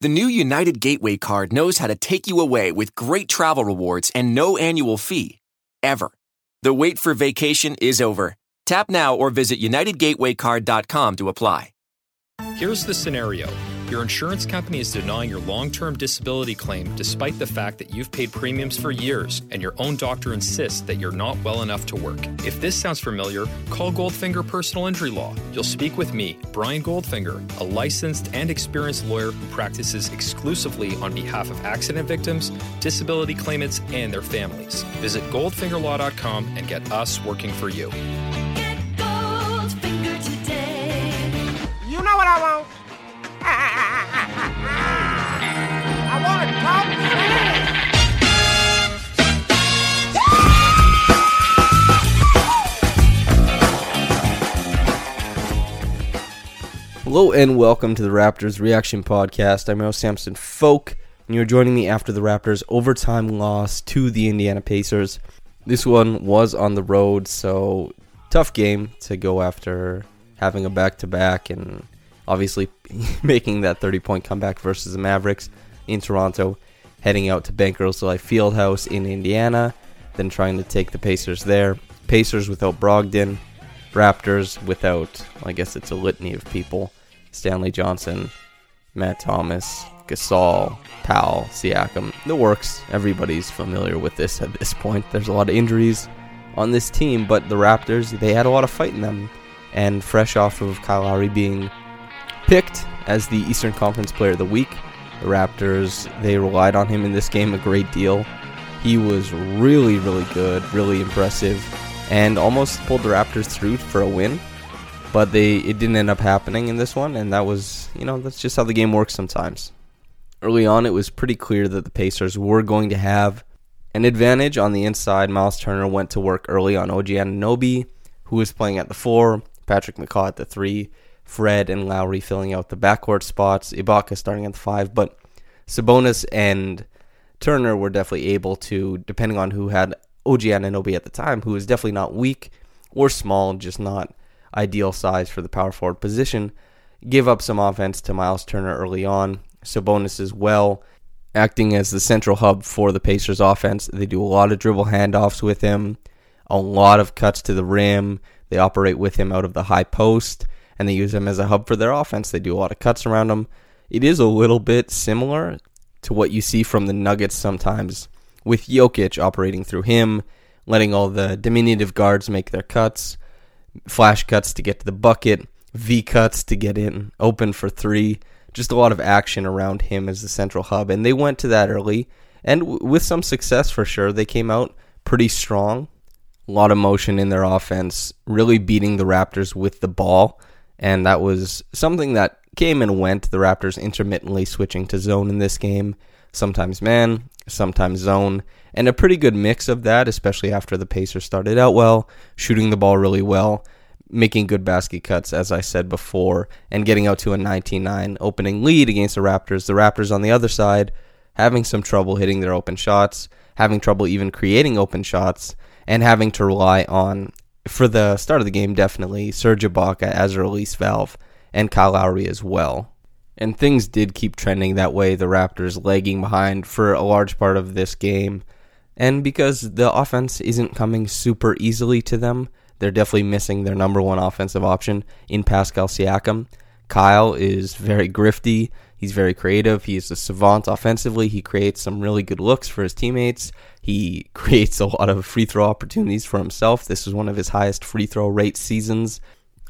The new United Gateway card knows how to take you away with great travel rewards and no annual fee. Ever. The wait for vacation is over. Tap now or visit UnitedGatewayCard.com to apply. Here's the scenario your insurance company is denying your long term disability claim despite the fact that you've paid premiums for years and your own doctor insists that you're not well enough to work. If this sounds familiar, call Goldfinger Personal Injury Law. You'll speak with me, Brian Goldfinger, a licensed and experienced lawyer who practices exclusively on behalf of accident victims, disability claimants, and their families. Visit goldfingerlaw.com and get us working for you. Get Goldfinger today. You know what I want? Hello and welcome to the Raptors Reaction Podcast. I'm your Samson Folk, and you're joining me after the Raptors' overtime loss to the Indiana Pacers. This one was on the road, so tough game to go after having a back to back and obviously making that 30 point comeback versus the Mavericks in Toronto, heading out to Bankers Life Fieldhouse in Indiana, then trying to take the Pacers there. Pacers without Brogdon, Raptors without, I guess it's a litany of people Stanley Johnson, Matt Thomas, Gasol, Powell, Siakam. The works. Everybody's familiar with this at this point. There's a lot of injuries on this team, but the Raptors, they had a lot of fight in them. And fresh off of Kyle Lowry being picked as the Eastern Conference Player of the Week, the Raptors, they relied on him in this game a great deal. He was really, really good, really impressive, and almost pulled the Raptors through for a win. But they it didn't end up happening in this one, and that was, you know, that's just how the game works sometimes. Early on, it was pretty clear that the Pacers were going to have an advantage on the inside. Miles Turner went to work early on OG Anunoby, who was playing at the four, Patrick McCaw at the three, Fred and Lowry filling out the backcourt spots, Ibaka starting at the five, but Sabonis and Turner were definitely able to, depending on who had OG Anunoby at the time, who was definitely not weak or small, just not ideal size for the power forward position, give up some offense to Miles Turner early on. Sabonis as well, acting as the central hub for the Pacers offense. They do a lot of dribble handoffs with him, a lot of cuts to the rim. They operate with him out of the high post, and they use him as a hub for their offense. They do a lot of cuts around him. It is a little bit similar to what you see from the Nuggets sometimes, with Jokic operating through him, letting all the diminutive guards make their cuts, flash cuts to get to the bucket, V cuts to get in open for three. Just a lot of action around him as the central hub, and they went to that early, and w- with some success for sure. They came out pretty strong, a lot of motion in their offense, really beating the Raptors with the ball, and that was something that came and went. The Raptors intermittently switching to zone in this game, sometimes man, sometimes zone, and a pretty good mix of that, especially after the Pacers started out well, shooting the ball really well, making good basket cuts, as I said before, and getting out to a 19 9 opening lead against the Raptors. The Raptors on the other side having some trouble hitting their open shots, having trouble even creating open shots, and having to rely on, for the start of the game, definitely Serge Ibaka as a release valve and Kyle Lowry as well. And things did keep trending that way, the Raptors lagging behind for a large part of this game. And because the offense isn't coming super easily to them, they're definitely missing their number one offensive option in Pascal Siakam. Kyle is very grifty. He's very creative. He is a savant offensively. He creates some really good looks for his teammates. He creates a lot of free throw opportunities for himself. This is one of his highest free throw rate seasons.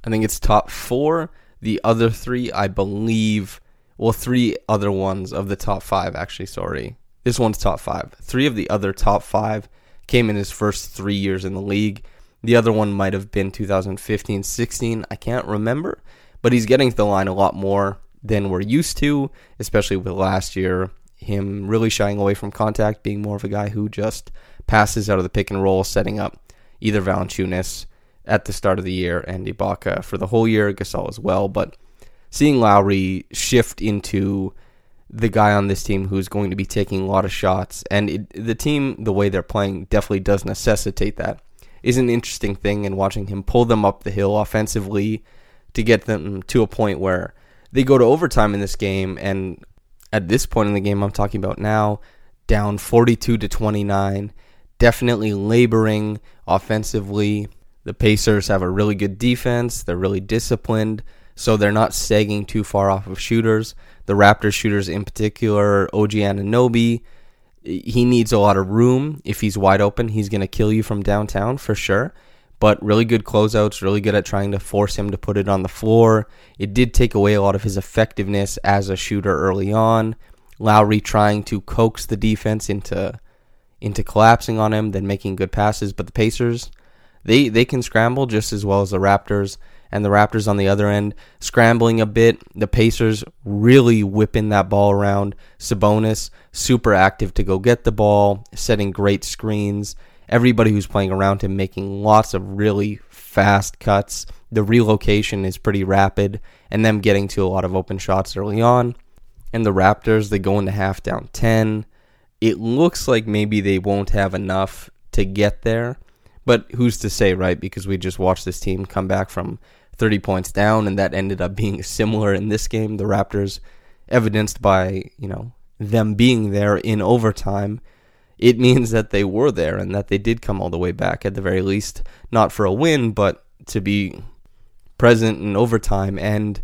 I think it's top four. The other three, I believe, well, three other ones of the top five, actually, sorry. This one's top five. Three of the other top five came in his first three years in the league. The other one might have been 2015 16. I can't remember, but he's getting to the line a lot more than we're used to, especially with last year. Him really shying away from contact, being more of a guy who just passes out of the pick and roll, setting up either Valanciunas at the start of the year and Ibaka for the whole year, Gasol as well. But seeing Lowry shift into the guy on this team who's going to be taking a lot of shots, and it, the team, the way they're playing, definitely does necessitate that, is an interesting thing. And watching him pull them up the hill offensively to get them to a point where they go to overtime in this game, and at this point in the game, I'm talking about now, down 42 to 29, definitely laboring offensively. The Pacers have a really good defense. They're really disciplined, so they're not sagging too far off of shooters. The Raptors shooters, in particular, OG Anunoby, he needs a lot of room. If he's wide open, he's going to kill you from downtown for sure. But really good closeouts, really good at trying to force him to put it on the floor. It did take away a lot of his effectiveness as a shooter early on. Lowry trying to coax the defense into into collapsing on him, then making good passes. But the Pacers, they they can scramble just as well as the Raptors. And the Raptors on the other end scrambling a bit. The Pacers really whipping that ball around. Sabonis super active to go get the ball, setting great screens. Everybody who's playing around him making lots of really fast cuts. The relocation is pretty rapid, and them getting to a lot of open shots early on. And the Raptors, they go into half down 10 it looks like maybe they won't have enough to get there. But who's to say, right? Because we just watched this team come back from 30 points down, and that ended up being similar in this game. The Raptors, evidenced by, you know, them being there in overtime, it means that they were there and that they did come all the way back, at the very least, not for a win, but to be present in overtime. And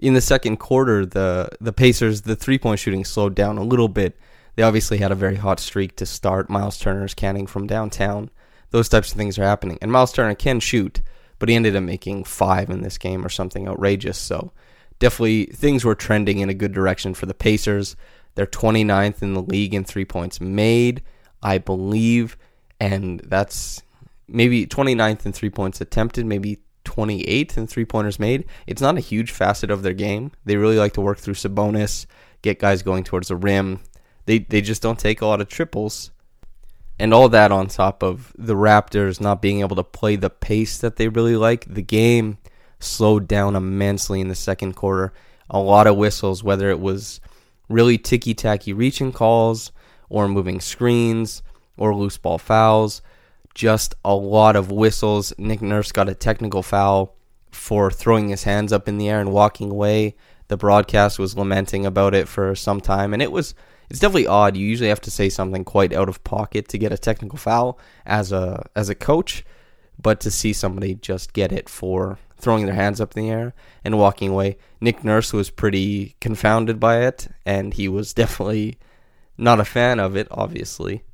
in the second quarter, the, the Pacers, the three point shooting slowed down a little bit they obviously had a very hot streak to start. Miles Turner's canning from downtown. Those types of things are happening. And Miles Turner can shoot, but he ended up making five in this game or something outrageous. So definitely things were trending in a good direction for the Pacers. They're 29th in the league in three points made, I believe. And that's maybe 29th in three points attempted, maybe 28th in three pointers made. It's not a huge facet of their game. They really like to work through Sabonis, get guys going towards the rim, they they just don't take a lot of triples. And all that on top of the Raptors not being able to play the pace that they really like. The game slowed down immensely in the second quarter. A lot of whistles, whether it was really ticky tacky reaching calls or moving screens or loose ball fouls. Just a lot of whistles. Nick Nurse got a technical foul for throwing his hands up in the air and walking away. The broadcast was lamenting about it for some time, and it was it's definitely odd. You usually have to say something quite out of pocket to get a technical foul as a as a coach, but to see somebody just get it for throwing their hands up in the air and walking away. Nick Nurse was pretty confounded by it, and he was definitely not a fan of it. Obviously,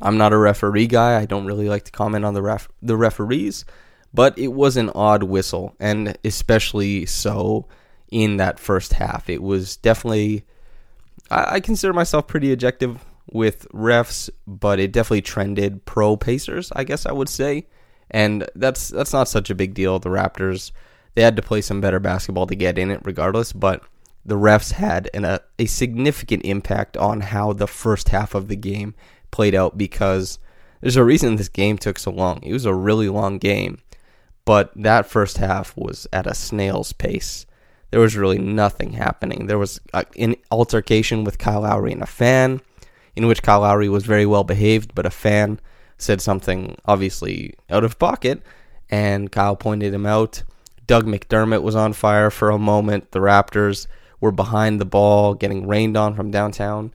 I'm not a referee guy. I don't really like to comment on the ref the referees, but it was an odd whistle, and especially so in that first half. It was definitely I, I consider myself pretty objective with refs, but it definitely trended pro Pacers, I guess I would say. And that's that's not such a big deal. The Raptors they had to play some better basketball to get in it regardless, but the refs had an, a, a significant impact on how the first half of the game played out because there's a reason this game took so long. It was a really long game, but that first half was at a snail's pace there was really nothing happening. There was uh, an altercation with Kyle Lowry and a fan. in which Kyle Lowry was very well behaved, but a fan said something obviously out of pocket, and Kyle pointed him out. Doug McDermott was on fire for a moment. The Raptors were behind the ball, getting rained on from downtown.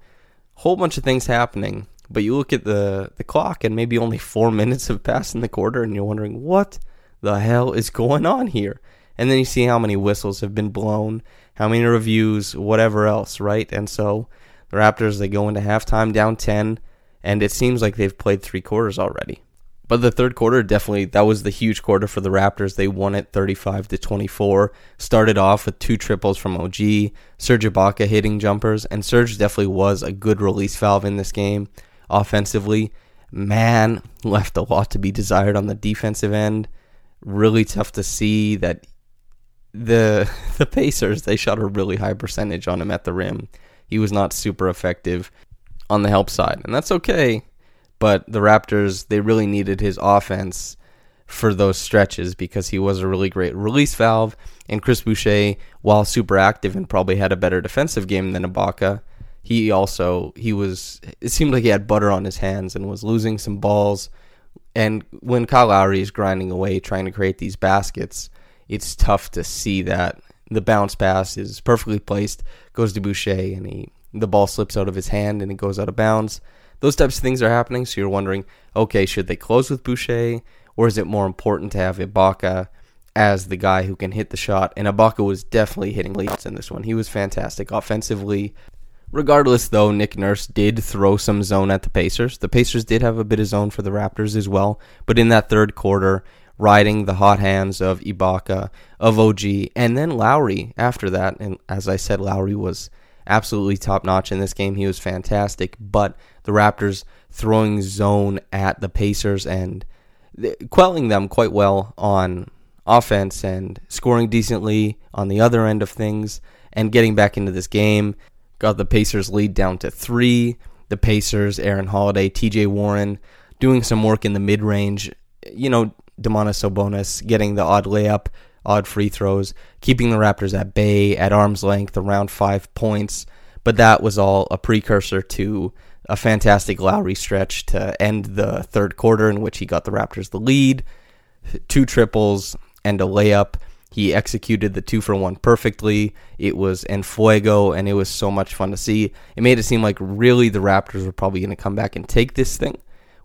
Whole bunch of things happening. But you look at the, the clock, and maybe only four minutes have passed in the quarter, and you're wondering, what the hell is going on here? And then you see how many whistles have been blown, how many reviews, whatever else, right? And so the Raptors, they go into halftime down 10, and it seems like they've played three quarters already. But the third quarter definitely that was the huge quarter for the Raptors. They won it 35 to 24. Started off with two triples from OG, Serge Ibaka hitting jumpers, and Serge definitely was a good release valve in this game offensively. Man, left a lot to be desired on the defensive end. Really tough to see that the the Pacers they shot a really high percentage on him at the rim. He was not super effective on the help side, and that's okay. But the Raptors they really needed his offense for those stretches because he was a really great release valve. And Chris Boucher, while super active and probably had a better defensive game than Ibaka, he also he was it seemed like he had butter on his hands and was losing some balls. And when Kyle Lowry is grinding away trying to create these baskets, it's tough to see that the bounce pass is perfectly placed, goes to Boucher, and he the ball slips out of his hand and it goes out of bounds. Those types of things are happening, so you're wondering, okay, should they close with Boucher, or is it more important to have Ibaka as the guy who can hit the shot? And Ibaka was definitely hitting leads in this one. He was fantastic offensively. Regardless, though, Nick Nurse did throw some zone at the Pacers. The Pacers did have a bit of zone for the Raptors as well, but in that third quarter, riding the hot hands of Ibaka, of OG, and then Lowry after that. And as I said, Lowry was absolutely top notch in this game. He was fantastic, but the Raptors throwing zone at the Pacers and quelling them quite well on offense and scoring decently on the other end of things and getting back into this game got the Pacers lead down to three. The Pacers, Aaron Holiday, TJ Warren doing some work in the mid range. You know, Domantas Sabonis getting the odd layup, odd free throws, keeping the Raptors at bay, at arm's length, around five points. But that was all a precursor to a fantastic Lowry stretch to end the third quarter in which he got the Raptors the lead. Two triples and a layup. He executed the two for one perfectly. It was en fuego, and it was so much fun to see. It made it seem like really the Raptors were probably going to come back and take this thing.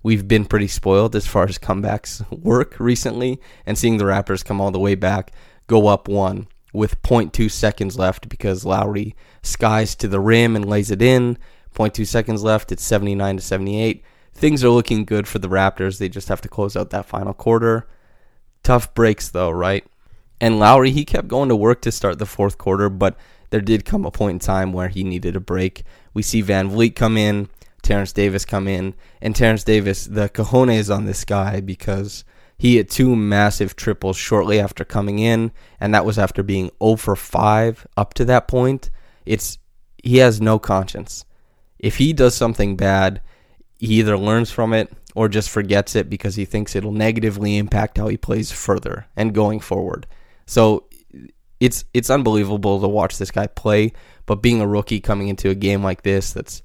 We've been pretty spoiled as far as comebacks work recently, and seeing the Raptors come all the way back, go up one with 0.2 seconds left because Lowry skies to the rim and lays it in. 0.2 seconds left. It's 79 to 78. Things are looking good for the Raptors. They just have to close out that final quarter. Tough breaks though, right? And Lowry, he kept going to work to start the fourth quarter, but there did come a point in time where he needed a break. We see VanVleet come in, Terrence Davis come in, and Terrence Davis, the cojones on this guy because he hit two massive triples shortly after coming in, and that was after being 0 for 5 up to that point. It's he has no conscience. If he does something bad, he either learns from it or just forgets it because he thinks it'll negatively impact how he plays further and going forward. So it's it's unbelievable to watch this guy play, but being a rookie coming into a game like this, that's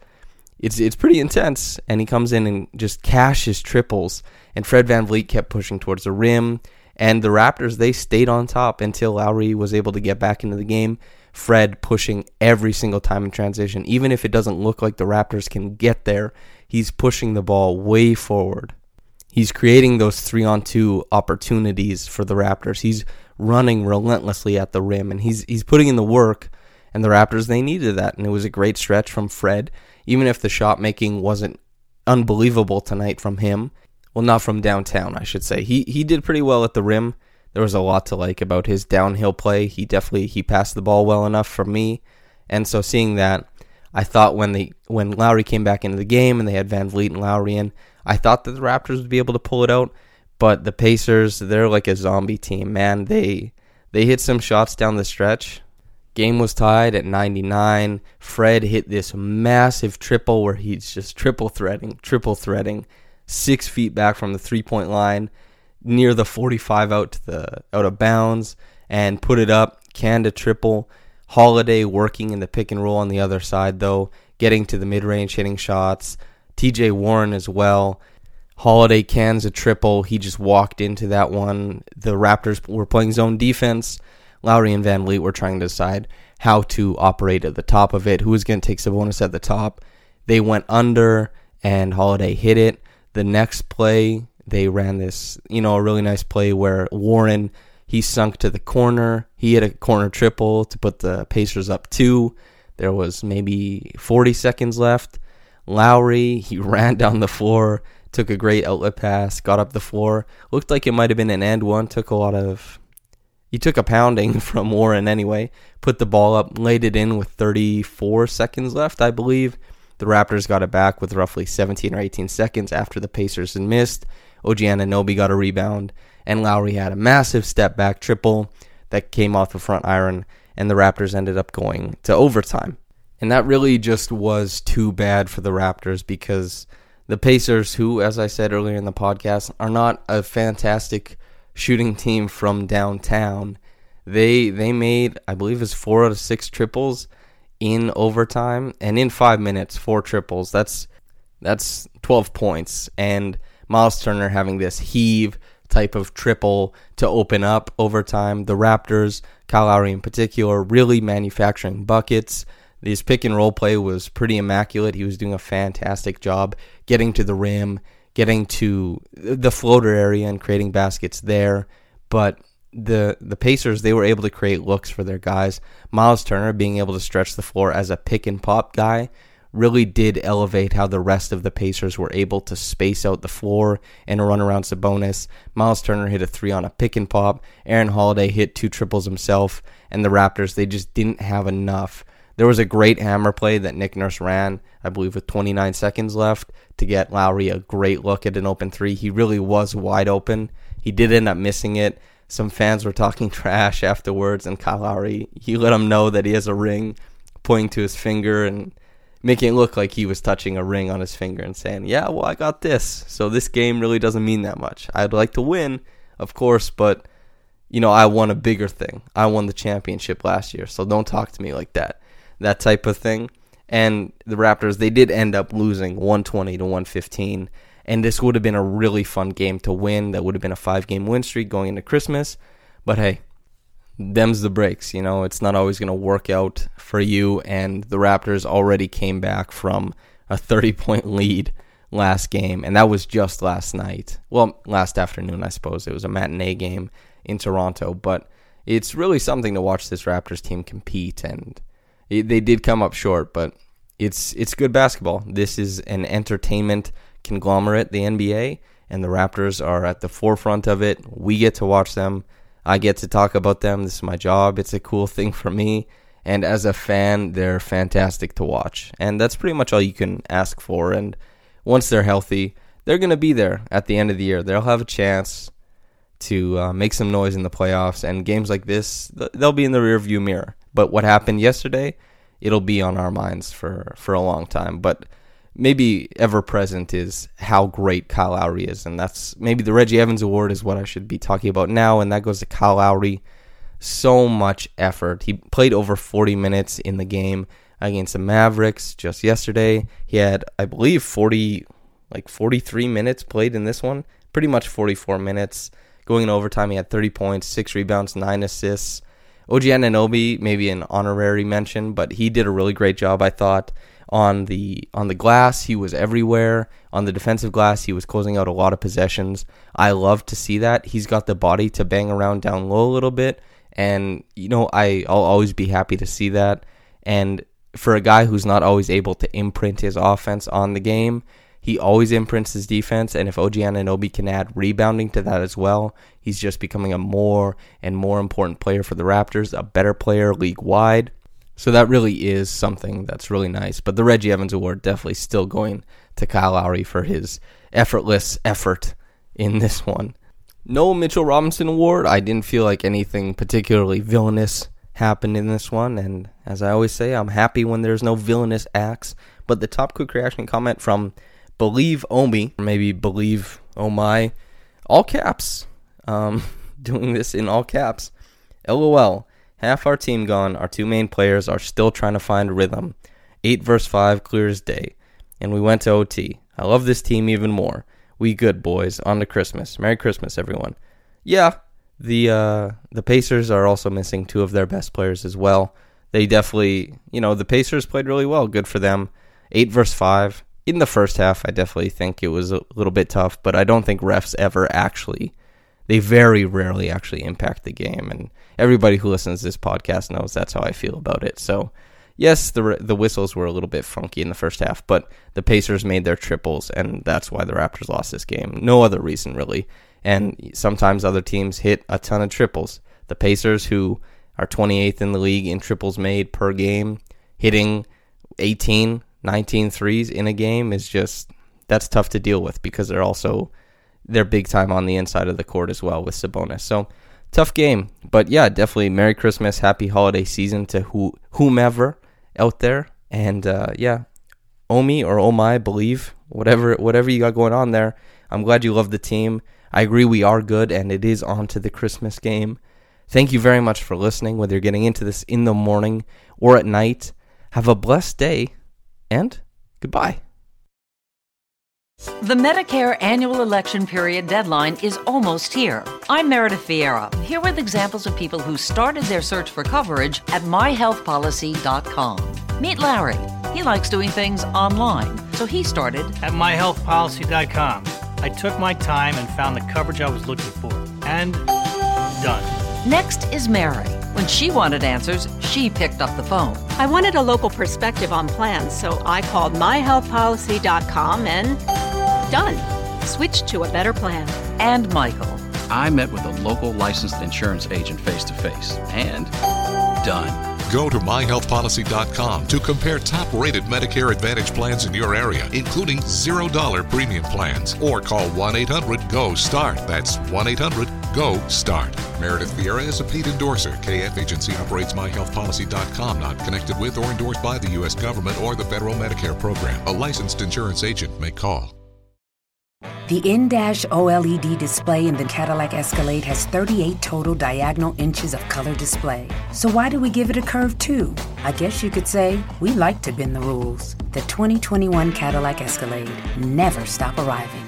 it's it's pretty intense. And he comes in and just cashes triples. And Fred VanVleet kept pushing towards the rim. And the Raptors they stayed on top until Lowry was able to get back into the game. Fred pushing every single time in transition, even if it doesn't look like the Raptors can get there. He's pushing the ball way forward. He's creating those three on two opportunities for the Raptors. He's running relentlessly at the rim and he's he's putting in the work and the Raptors they needed that and it was a great stretch from Fred even if the shot making wasn't unbelievable tonight from him. Well not from downtown I should say. He he did pretty well at the rim. There was a lot to like about his downhill play. He definitely he passed the ball well enough for me. And so seeing that I thought when the when Lowry came back into the game and they had VanVleet and Lowry in I thought that the Raptors would be able to pull it out. But the Pacers, they're like a zombie team, man. They they hit some shots down the stretch. Game was tied at 99. Fred hit this massive triple where he's just triple threading, triple threading, six feet back from the three point line, near the 45 out to the out of bounds, and put it up. Canned a triple. Holiday working in the pick and roll on the other side though getting to the mid range, hitting shots. TJ Warren as well. Holiday cans a triple. He just walked into that one. The Raptors were playing zone defense. Lowry and VanVleet were trying to decide how to operate at the top of it, who was going to take Sabonis at the top. They went under, and Holiday hit it. The next play, they ran this, you know, a really nice play where Warren he sunk to the corner. He hit a corner triple to put the Pacers up two. There was maybe 40 seconds left. Lowry, he ran down the floor, took a great outlet pass, got up the floor. Looked like it might have been an end one. Took a lot of. He took a pounding from Warren anyway. Put the ball up, laid it in with 34 seconds left, I believe. The Raptors got it back with roughly 17 or 18 seconds after the Pacers had missed. OG Anunoby got a rebound and Lowry had a massive step back triple that came off the front iron, and the Raptors ended up going to overtime. And that really just was too bad for the Raptors because the Pacers, who, as I said earlier in the podcast, are not a fantastic shooting team from downtown, they they made I believe it's four out of six triples in overtime, and in five minutes, four triples. That's that's twelve points, and Miles Turner having this heave type of triple to open up overtime. The Raptors, Kyle Lowry in particular, really manufacturing buckets. His pick and roll play was pretty immaculate. He was doing a fantastic job getting to the rim, getting to the floater area and creating baskets there. But the the Pacers they were able to create looks for their guys. Miles Turner being able to stretch the floor as a pick and pop guy really did elevate how the rest of the Pacers were able to space out the floor and run around Sabonis. Miles Turner hit a three on a pick and pop. Aaron Holiday hit two triples himself, and the Raptors they just didn't have enough. There was a great hammer play that Nick Nurse ran, I believe, with 29 seconds left to get Lowry a great look at an open three. He really was wide open. He did end up missing it. Some fans were talking trash afterwards, and Kyle Lowry, he let him know that he has a ring, pointing to his finger, and making it look like he was touching a ring on his finger and saying, "Yeah, well, I got this." So this game really doesn't mean that much. I'd like to win, of course, but you know, I won a bigger thing. I won the championship last year, so don't talk to me like that. That type of thing. And the Raptors, they did end up losing 120 to 115, and this would have been a really fun game to win. That would have been a five-game win streak going into Christmas. But hey, them's the breaks. You know, it's not always going to work out for you. And the Raptors already came back from a 30 point lead last game, and that was just last night. Well, last afternoon, I suppose. It was a matinee game in Toronto, but it's really something to watch this Raptors team compete. And it, they did come up short, but it's it's good basketball. This is an entertainment conglomerate, the NBA, and the Raptors are at the forefront of it. We get to watch them I get to talk about them. This is my job. It's a cool thing for me. And as a fan, they're fantastic to watch. And that's pretty much all you can ask for. And once they're healthy, they're going to be there at the end of the year. They'll have a chance to uh, make some noise in the playoffs. And games like this, they'll be in the rearview mirror. But what happened yesterday, it'll be on our minds for, for a long time. But maybe ever present is how great Kyle Lowry is, and that's maybe the Reggie Evans Award is what I should be talking about now, and that goes to Kyle Lowry. So much effort. He played over 40 minutes in the game against the Mavericks just yesterday. He had, I believe, 40, like 43 minutes played in this one. Pretty much 44 minutes. Going in overtime, he had 30 points, six rebounds, nine assists. OG Anunoby, maybe an honorary mention, but he did a really great job, I thought on the on the glass. He was everywhere. On the defensive glass he was closing out a lot of possessions. I love to see that. He's got the body to bang around down low a little bit and you know I I'll always be happy to see that. And for a guy who's not always able to imprint his offense on the game he always imprints his defense and if OG Anunoby can add rebounding to that as well he's just becoming a more and more important player for the Raptors a better player league wide so that really is something that's really nice. But the Reggie Evans Award definitely still going to Kyle Lowry for his effortless effort in this one. No Mitchell Robinson Award. I didn't feel like anything particularly villainous happened in this one. And as I always say, I'm happy when there's no villainous acts. But the top quick reaction comment from Believe Omi, or maybe Believe Oh My, all caps. Um, doing this in all caps. LOL. Half our team gone. Our two main players are still trying to find rhythm. 8 verse 5, clear as day. And we went to OT. I love this team even more. We good, boys. On to Christmas. Merry Christmas, everyone. Yeah, the uh, the Pacers are also missing two of their best players as well. They definitely, you know, the Pacers played really well. Good for them. 8 verse 5. In the first half, I definitely think it was a little bit tough, but I don't think refs ever actually they very rarely actually impact the game. And everybody who listens to this podcast knows that's how I feel about it. So, yes, the the whistles were a little bit funky in the first half, but the Pacers made their triples, and that's why the Raptors lost this game. No other reason really. And sometimes other teams hit a ton of triples. The Pacers, who are 28th in the league in triples made per game, hitting 18, 19 threes in a game is just that's tough to deal with because they're also they're big time on the inside of the court as well with Sabonis. So tough game, but yeah, definitely Merry Christmas, Happy Holiday Season to who whomever out there, and uh, yeah, Omi or my, believe whatever whatever you got going on there. I'm glad you love the team. I agree we are good, and it is on to the Christmas game. Thank you very much for listening, whether you're getting into this in the morning or at night. Have a blessed day, and goodbye. The Medicare annual election period deadline is almost here. I'm Meredith Vieira, here with examples of people who started their search for coverage at myhealthpolicy.com. Meet Larry. He likes doing things online, so he started At myhealthpolicy.com, I took my time and found the coverage I was looking for. And done. Next is Mary. When she wanted answers, she picked up the phone. I wanted a local perspective on plans, so I called myhealthpolicy.com and done. Switched to a better plan. And Michael. I met with a local licensed insurance agent face to face and done. Go to myhealthpolicy.com to compare top rated Medicare Advantage plans in your area, including $0 premium plans, or call 1 800 GO START. That's 1 800 GO START. Meredith Vieira is a paid endorser. KF Agency operates myhealthpolicy.com, not connected with or endorsed by the U.S. government or the federal Medicare program. A licensed insurance agent may call. The in-dash OLED display in the Cadillac Escalade has 38 total diagonal inches of color display. So why do we give it a curve too? I guess you could say we like to bend the rules. The 2021 Cadillac Escalade never stop arriving.